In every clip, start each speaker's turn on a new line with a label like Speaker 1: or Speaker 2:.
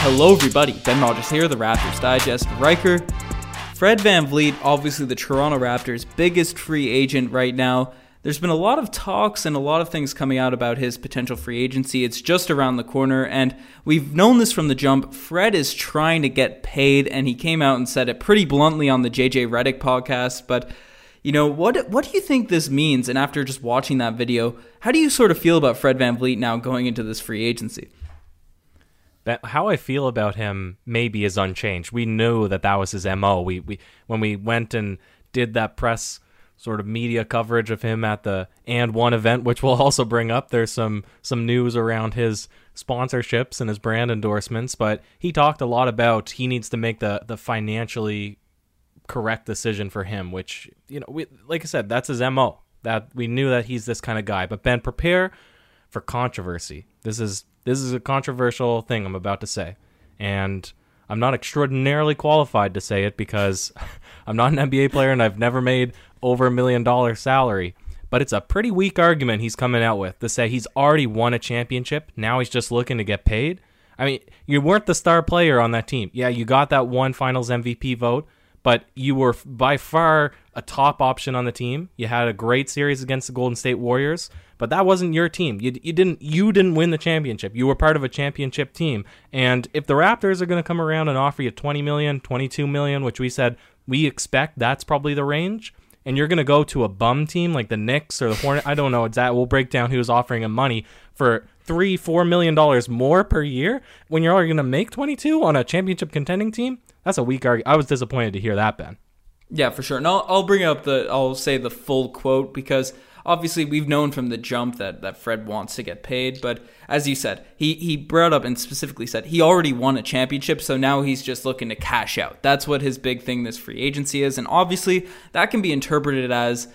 Speaker 1: Hello, everybody. Ben Rogers here, the Raptors Digest. Riker, Fred Van VanVleet, obviously the Toronto Raptors' biggest free agent right now. There's been a lot of talks and a lot of things coming out about his potential free agency. It's just around the corner, and we've known this from the jump. Fred is trying to get paid, and he came out and said it pretty bluntly on the JJ Redick podcast. But you know what? What do you think this means? And after just watching that video, how do you sort of feel about Fred Van VanVleet now going into this free agency?
Speaker 2: That how I feel about him maybe is unchanged. We knew that that was his mo. We we when we went and did that press sort of media coverage of him at the and one event, which we'll also bring up. There's some some news around his sponsorships and his brand endorsements, but he talked a lot about he needs to make the the financially correct decision for him, which you know, we, like I said, that's his mo. That we knew that he's this kind of guy. But Ben, prepare for controversy. This is this is a controversial thing I'm about to say, and I'm not extraordinarily qualified to say it because I'm not an NBA player and I've never made over a million dollar salary. But it's a pretty weak argument he's coming out with to say he's already won a championship. Now he's just looking to get paid. I mean, you weren't the star player on that team. Yeah, you got that one finals MVP vote, but you were by far a top option on the team. You had a great series against the Golden State Warriors but that wasn't your team. You, you didn't you didn't win the championship. You were part of a championship team. And if the Raptors are going to come around and offer you 20 million, 22 million, which we said we expect that's probably the range, and you're going to go to a bum team like the Knicks or the Hornet, I don't know exactly. We'll break down who's offering him money for three, four million dollars more per year when you're already going to make 22 on a championship contending team. That's a weak argument. I was disappointed to hear that, Ben.
Speaker 1: Yeah, for sure. And I'll, I'll bring up the I'll say the full quote because obviously we've known from the jump that, that Fred wants to get paid, but as you said, he, he brought up and specifically said he already won a championship, so now he's just looking to cash out. That's what his big thing this free agency is. And obviously that can be interpreted as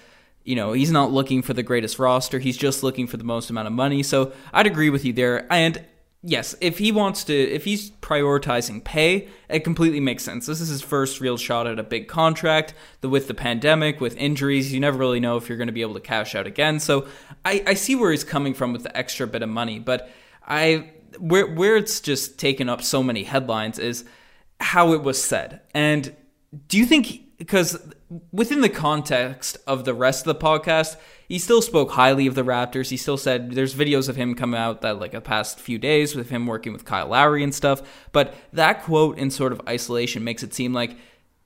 Speaker 1: you know, he's not looking for the greatest roster. He's just looking for the most amount of money. So I'd agree with you there. And yes, if he wants to, if he's prioritizing pay, it completely makes sense. This is his first real shot at a big contract. The, with the pandemic, with injuries, you never really know if you're going to be able to cash out again. So I, I see where he's coming from with the extra bit of money, but I where where it's just taken up so many headlines is how it was said. And do you think because within the context of the rest of the podcast, he still spoke highly of the Raptors. He still said there's videos of him coming out that like the past few days with him working with Kyle Lowry and stuff. But that quote in sort of isolation makes it seem like,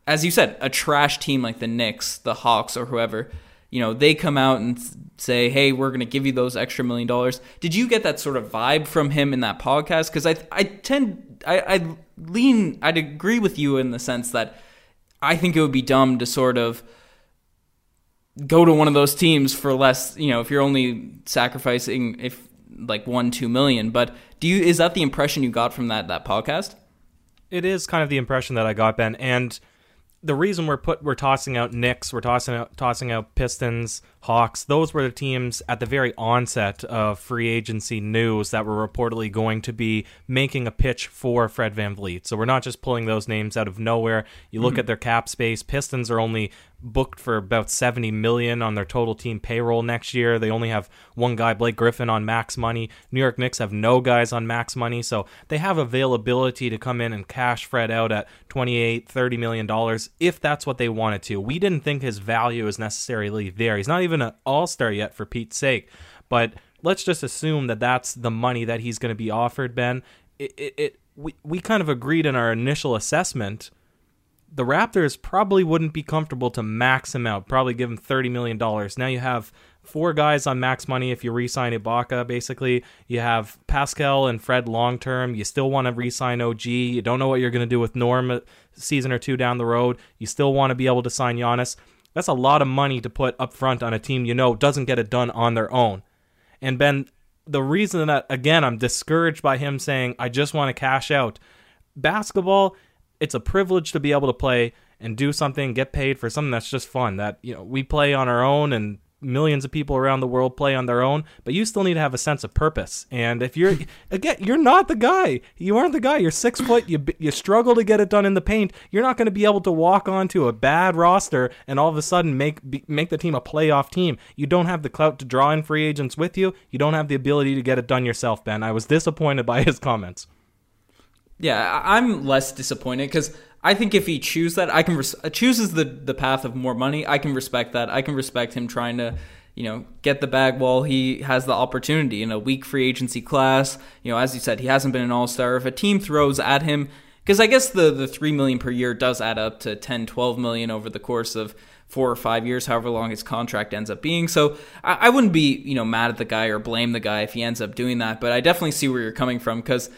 Speaker 1: as you said, a trash team like the Knicks, the Hawks, or whoever, you know, they come out and say, "Hey, we're going to give you those extra million dollars." Did you get that sort of vibe from him in that podcast? Because I, I tend, I, I lean, I'd agree with you in the sense that I think it would be dumb to sort of go to one of those teams for less, you know, if you're only sacrificing if like 1 2 million, but do you is that the impression you got from that that podcast?
Speaker 2: It is kind of the impression that I got, Ben, and the reason we're put we're tossing out Knicks, we're tossing out tossing out Pistons, Hawks. Those were the teams at the very onset of free agency news that were reportedly going to be making a pitch for Fred Van VanVleet. So we're not just pulling those names out of nowhere. You look mm-hmm. at their cap space. Pistons are only booked for about 70 million on their total team payroll next year. They only have one guy, Blake Griffin, on max money. New York Knicks have no guys on max money, so they have availability to come in and cash Fred out at 28, 30 million dollars if that's what they wanted to. We didn't think his value is necessarily there. He's not even an all-star yet for Pete's sake, but let's just assume that that's the money that he's going to be offered, Ben. It, it, it we, we kind of agreed in our initial assessment the Raptors probably wouldn't be comfortable to max him out, probably give him $30 million. Now you have four guys on max money if you re sign Ibaka, basically. You have Pascal and Fred long term. You still want to re sign OG. You don't know what you're going to do with Norm a season or two down the road. You still want to be able to sign Giannis. That's a lot of money to put up front on a team you know doesn't get it done on their own. And Ben, the reason that, again, I'm discouraged by him saying, I just want to cash out. Basketball it's a privilege to be able to play and do something, get paid for something that's just fun. That you know we play on our own, and millions of people around the world play on their own. But you still need to have a sense of purpose. And if you're again, you're not the guy. You aren't the guy. You're six foot. You you struggle to get it done in the paint. You're not going to be able to walk onto a bad roster and all of a sudden make make the team a playoff team. You don't have the clout to draw in free agents with you. You don't have the ability to get it done yourself, Ben. I was disappointed by his comments.
Speaker 1: Yeah, I'm less disappointed because I think if he chooses that, I can res- uh, chooses the the path of more money. I can respect that. I can respect him trying to, you know, get the bag while he has the opportunity in a weak free agency class. You know, as you said, he hasn't been an all star. If a team throws at him, because I guess the the three million per year does add up to 10, 12 million over the course of four or five years, however long his contract ends up being. So I, I wouldn't be you know mad at the guy or blame the guy if he ends up doing that. But I definitely see where you're coming from because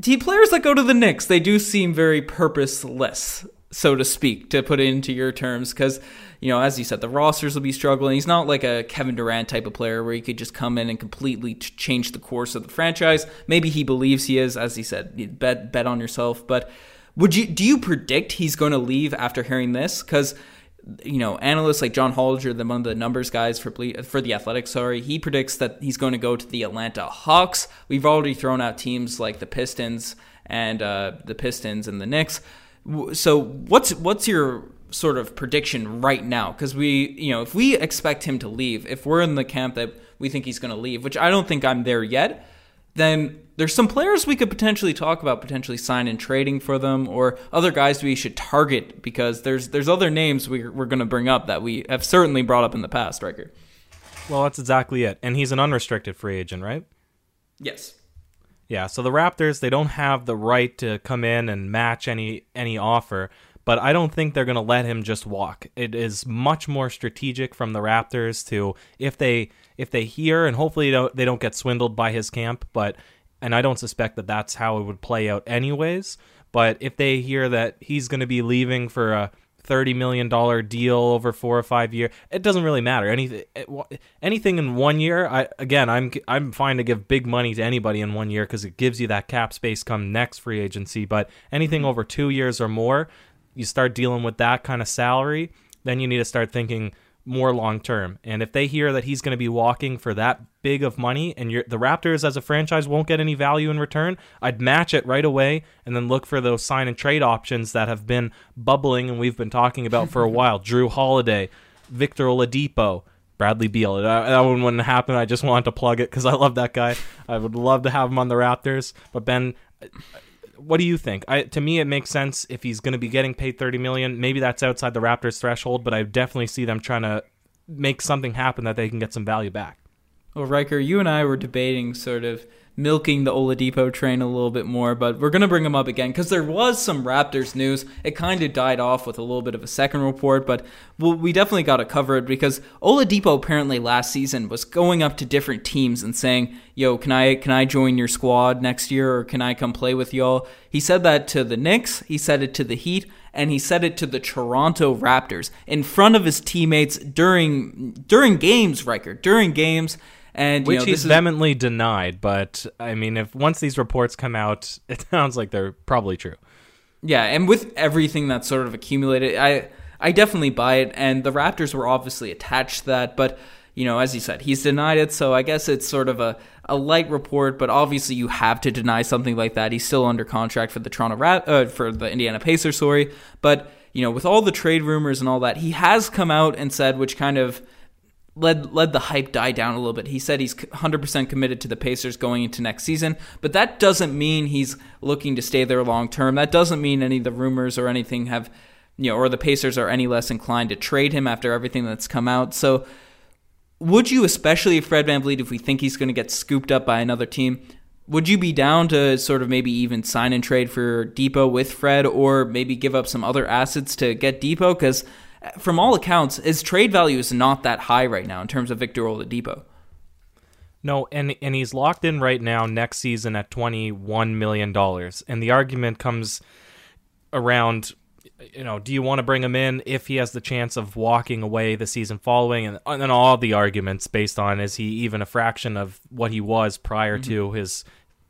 Speaker 1: T players that go to the Knicks, they do seem very purposeless, so to speak, to put it into your terms. Because, you know, as you said, the rosters will be struggling. He's not like a Kevin Durant type of player where he could just come in and completely change the course of the franchise. Maybe he believes he is, as he said, bet bet on yourself. But would you do you predict he's going to leave after hearing this? Because you know, analysts like John Hollinger, the one of the numbers guys for for the Athletics, sorry, he predicts that he's going to go to the Atlanta Hawks. We've already thrown out teams like the Pistons and uh, the Pistons and the Knicks. So what's what's your sort of prediction right now? Because we, you know, if we expect him to leave, if we're in the camp that we think he's going to leave, which I don't think I'm there yet, then there's some players we could potentially talk about potentially sign and trading for them or other guys we should target because there's there's other names we, we're going to bring up that we have certainly brought up in the past, Riker.
Speaker 2: Well, that's exactly it. And he's an unrestricted free agent, right?
Speaker 1: Yes.
Speaker 2: Yeah, so the Raptors they don't have the right to come in and match any any offer, but I don't think they're going to let him just walk. It is much more strategic from the Raptors to if they if they hear and hopefully they don't, they don't get swindled by his camp, but and I don't suspect that that's how it would play out anyways, but if they hear that he's going to be leaving for a thirty million dollar deal over four or five year. It doesn't really matter. Anything, anything in one year. I again, I'm I'm fine to give big money to anybody in one year because it gives you that cap space come next free agency. But anything mm-hmm. over two years or more, you start dealing with that kind of salary. Then you need to start thinking more long term. And if they hear that he's going to be walking for that big of money and the Raptors as a franchise won't get any value in return, I'd match it right away and then look for those sign and trade options that have been bubbling and we've been talking about for a while. Jrue Holiday, Victor Oladipo, Bradley Beal. That, that one wouldn't happen. I just wanted to plug it because I love that guy. I would love to have him on the Raptors. But Ben, what do you think? I, to me, it makes sense if he's going to be getting paid thirty million. Maybe that's outside the Raptors' threshold, but I definitely see them trying to make something happen that they can get some value back.
Speaker 1: Well, Riker, you and I were debating sort of milking the Oladipo train a little bit more, but we're going to bring him up again because there was some Raptors news. It kind of died off with a little bit of a second report, but we definitely got to cover it because Oladipo apparently last season was going up to different teams and saying, "Yo, can I can I join your squad next year or can I come play with y'all?" He said that to the Knicks, he said it to the Heat, and he said it to the Toronto Raptors in front of his teammates during during games, Riker, during games and
Speaker 2: which
Speaker 1: know,
Speaker 2: he's vehemently is... denied. But I mean, if once these reports come out, it sounds like they're probably true.
Speaker 1: Yeah, and with everything that's sort of accumulated, I I definitely buy it. And the Raptors were obviously attached to that, but you know, as you said, he's denied it. So I guess it's sort of a, a light report, but obviously you have to deny something like that. He's still under contract for the Toronto Rat uh, for the Indiana Pacers, sorry. But you know, with all the trade rumors and all that, he has come out and said, which kind of led led the hype die down a little bit. He said he's 100% committed to the Pacers going into next season, but that doesn't mean he's looking to stay there long term. That doesn't mean any of the rumors or anything have you know or the Pacers are any less inclined to trade him after everything that's come out. So would you especially if Fred VanVleet if we think he's going to get scooped up by another team, would you be down to sort of maybe even sign and trade for Dipo with Fred or maybe give up some other assets to get Dipo cuz from all accounts, his trade value is not that high right now in terms of Victor Oladipo.
Speaker 2: No, and and he's locked in right now next season at twenty one million dollars, and the argument comes around. You know, do you want to bring him in if he has the chance of walking away the season following, and and all the arguments based on is he even a fraction of what he was prior mm-hmm. to his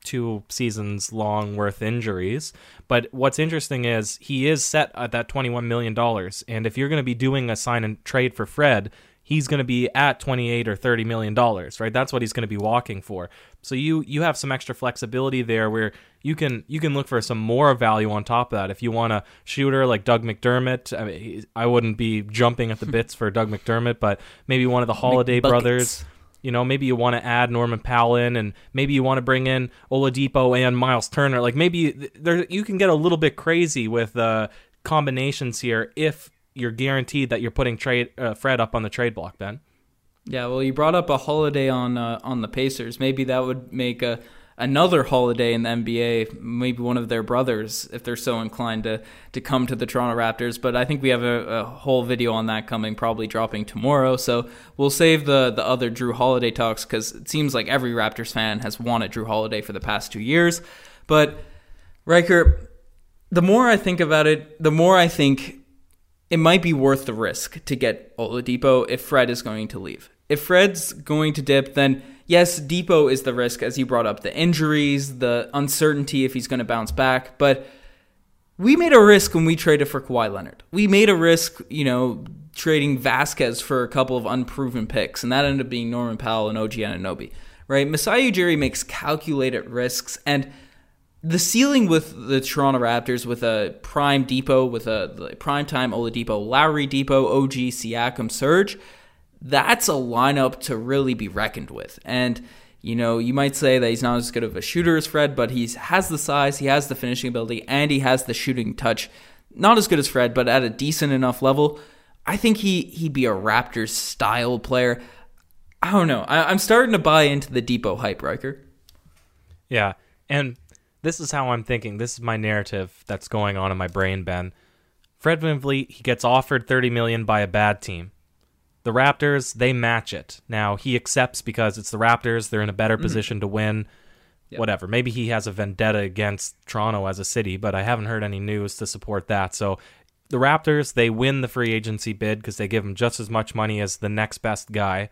Speaker 2: two seasons long worth injuries. But what's interesting is he is set at that $21 million. And if you're going to be doing a sign and trade for Fred, he's going to be at 28 or 30 million dollars right? That's what he's going to be walking for. So you you have some extra flexibility there where you can you can look for some more value on top of that. If you want a shooter like Doug McDermott I, mean, I wouldn't be jumping at the bits for Doug McDermott but maybe one of the Holiday brothers You know, maybe you want to add Norman Powell in, and maybe you want to bring in Oladipo and Miles Turner. Like maybe there you can get a little bit crazy with uh, combinations here if you're guaranteed that you're putting trade uh, Fred up on the trade block, Then,
Speaker 1: Yeah, well, you brought up a holiday on uh, on the Pacers. Maybe that would make a another holiday in the NBA, maybe one of their brothers, if they're so inclined to to come to the Toronto Raptors. But I think we have a, a whole video on that coming, probably dropping tomorrow. So we'll save the the other Jrue Holiday talks because it seems like every Raptors fan has wanted Jrue Holiday for the past two years. But Riker, the more I think about it, the more I think it might be worth the risk to get Oladipo if Fred is going to leave. If Fred's going to dip, then yes, Dipo is the risk, as you brought up, the injuries, the uncertainty if he's going to bounce back. But we made a risk when we traded for Kawhi Leonard. We made a risk, you know, trading Vasquez for a couple of unproven picks, and that ended up being Norman Powell and OG Anunoby, right? Masai Ujiri makes calculated risks, and the ceiling with the Toronto Raptors with a prime Dipo, with a prime time Oladipo, Lowry Dipo, OG Siakam Serge – that's a lineup to really be reckoned with. And you know, you might say that he's not as good of a shooter as Fred, but he has the size, he has the finishing ability, and he has the shooting touch. Not as good as Fred, but at a decent enough level. I think he he'd be a Raptors style player. I don't know. I, am starting to buy into the Dipo hype, Riker.
Speaker 2: Yeah, and this is how I'm thinking. This is my narrative that's going on in my brain, Ben. Fred VanVleet, he gets offered 30 million by a bad team. The Raptors, they match it. Now, he accepts because it's the Raptors. They're in a better mm-hmm. position to win. Yep. Whatever. Maybe he has a vendetta against Toronto as a city, but I haven't heard any news to support that. So the Raptors, they win the free agency bid because they give him just as much money as the next best guy.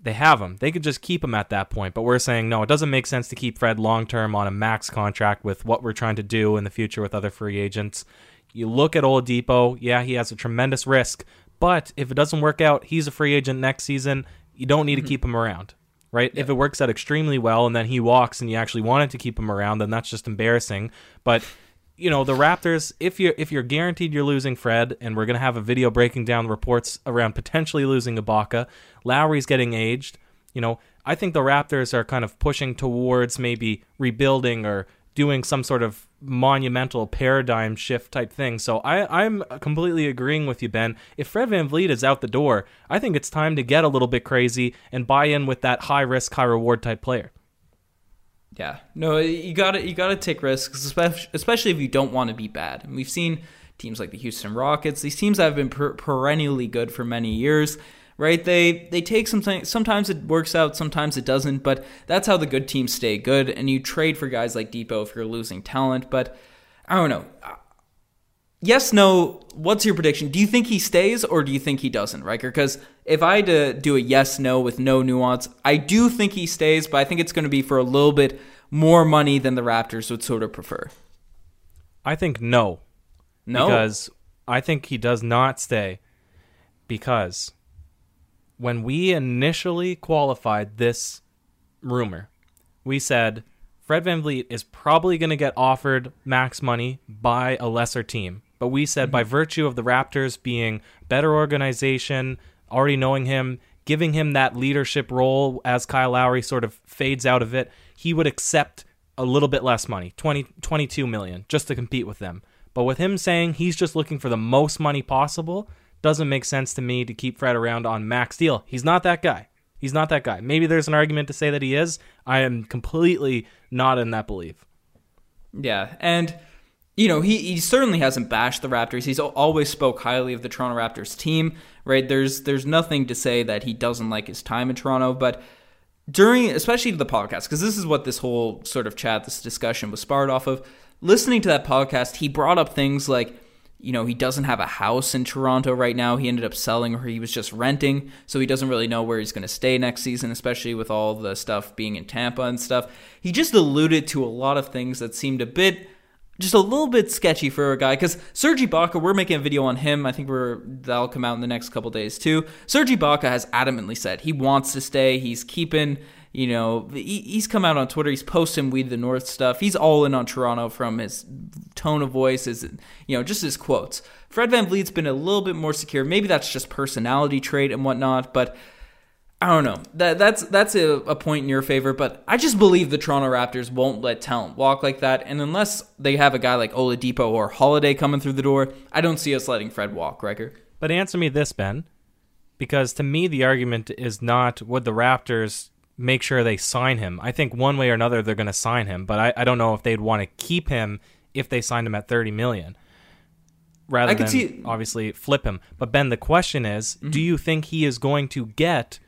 Speaker 2: They have him. They could just keep him at that point. But we're saying, no, it doesn't make sense to keep Fred long term on a max contract with what we're trying to do in the future with other free agents. You look at Oladipo, yeah, he has a tremendous risk, but if it doesn't work out, he's a free agent next season. You don't need mm-hmm. to keep him around, right? If it works out extremely well and then he walks and you actually wanted to keep him around, then that's just embarrassing. But you know the Raptors. If you're if you're guaranteed you're losing Fred, and we're gonna have a video breaking down the reports around potentially losing Ibaka, Lowry's getting aged. You know, I think the Raptors are kind of pushing towards maybe rebuilding or doing some sort of monumental paradigm shift type thing. So I, I'm completely agreeing with you, Ben. If Fred VanVleet is out the door, I think it's time to get a little bit crazy and buy in with that high risk, high reward type player.
Speaker 1: Yeah, no, you got to you got to take risks, especially if you don't want to be bad. And we've seen teams like the Houston Rockets; these teams that have been per- perennially good for many years right? They they take something. Sometimes it works out, sometimes it doesn't. But that's how the good teams stay good. And you trade for guys like Dipo if you're losing talent. But I don't know. Uh, yes, no. What's your prediction? Do you think he stays or do you think he doesn't, Riker? Because if I had to do a yes, no with no nuance, I do think he stays, but I think it's going to be for a little bit more money than the Raptors would sort of prefer.
Speaker 2: I think no.
Speaker 1: No.
Speaker 2: Because I think he does not stay because when we initially qualified this rumor, we said Fred VanVleet is probably going to get offered max money by a lesser team. But we said mm-hmm. by virtue of the Raptors being better organization, already knowing him, giving him that leadership role as Kyle Lowry sort of fades out of it, he would accept a little bit less money, 20 22 million just to compete with them. But with him saying he's just looking for the most money possible, doesn't make sense to me to keep Fred around on max deal. He's not that guy. He's not that guy. Maybe there's an argument to say that he is. I am completely not in that belief.
Speaker 1: Yeah, and you know he, he certainly hasn't bashed the Raptors. He's always spoke highly of the Toronto Raptors team. Right? There's there's nothing to say that he doesn't like his time in Toronto, but during especially the podcast because this is what this whole sort of chat, this discussion was sparred off of. Listening to that podcast, he brought up things like you know, he doesn't have a house in Toronto right now. He ended up selling or he was just renting, so he doesn't really know where he's going to stay next season, especially with all the stuff being in Tampa and stuff. He just alluded to a lot of things that seemed a bit just a little bit sketchy for a guy because Sergi Ibaka, we're making a video on him. I think we're that'll come out in the next couple days too. Sergi Ibaka has adamantly said he wants to stay. He's keeping you know, he, he's come out on Twitter. He's posting "We the North" stuff. He's all in on Toronto from his tone of voice, his you know, just his quotes. Fred VanVleet's been a little bit more secure. Maybe that's just personality trait and whatnot, but I don't know. That that's that's a, a point in your favor, but I just believe the Toronto Raptors won't let talent walk like that. And unless they have a guy like Oladipo or Holiday coming through the door, I don't see us letting Fred walk, Riker.
Speaker 2: But answer me this, Ben, because to me the argument is not would the Raptors make sure they sign him. I think one way or another they're going to sign him, but I, I don't know if they'd want to keep him if they signed him at thirty million rather than
Speaker 1: see-
Speaker 2: obviously flip him. But Ben, the question is,
Speaker 1: Mm-hmm.
Speaker 2: do you think he is going to get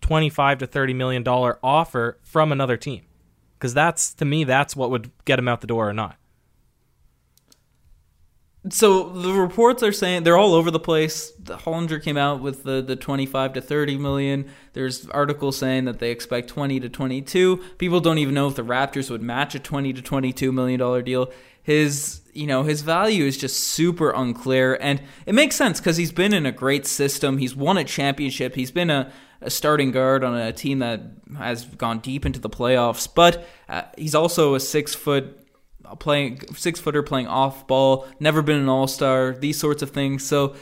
Speaker 2: twenty-five to thirty million dollar offer from another team? Because that's to me, that's what would get him out the door or not.
Speaker 1: So the reports are saying they're all over the place. The Hollinger came out with the, the 25 to 30 million. There's articles saying that they expect 20 to 22. People don't even know if the Raptors would match a 20 to 22 million dollar deal. His, you know, his value is just super unclear and it makes sense cuz he's been in a great system. He's won a championship. He's been a a starting guard on a team that has gone deep into the playoffs, but uh, he's also a 6 foot playing six footer playing off ball, never been an all star, these sorts of things. So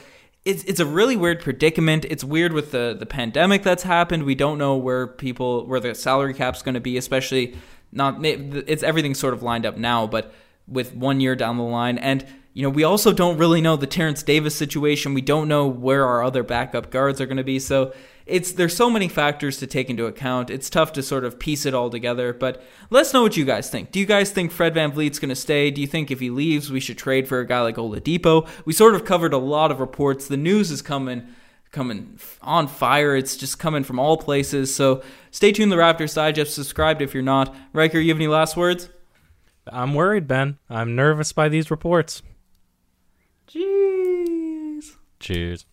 Speaker 1: it's it's a really weird predicament. It's weird with the the pandemic that's happened. We don't know where people where the salary cap's going to be, especially not it's everything's sort of lined up now, but with one year down the line and you know, we also don't really know the Terrence Davis situation. We don't know where our other backup guards are going to be. So it's there's so many factors to take into account. It's tough to sort of piece it all together. But let's know what you guys think. Do you guys think Fred VanVleet's going to stay? Do you think if he leaves, we should trade for a guy like Oladipo? We sort of covered a lot of reports. The news is coming coming on fire. It's just coming from all places. So stay tuned. The Raptors Digest. Subscribed if you're not. Riker, you have any last words?
Speaker 2: I'm worried, Ben. I'm nervous by these reports.
Speaker 1: Jeez.
Speaker 2: Cheers.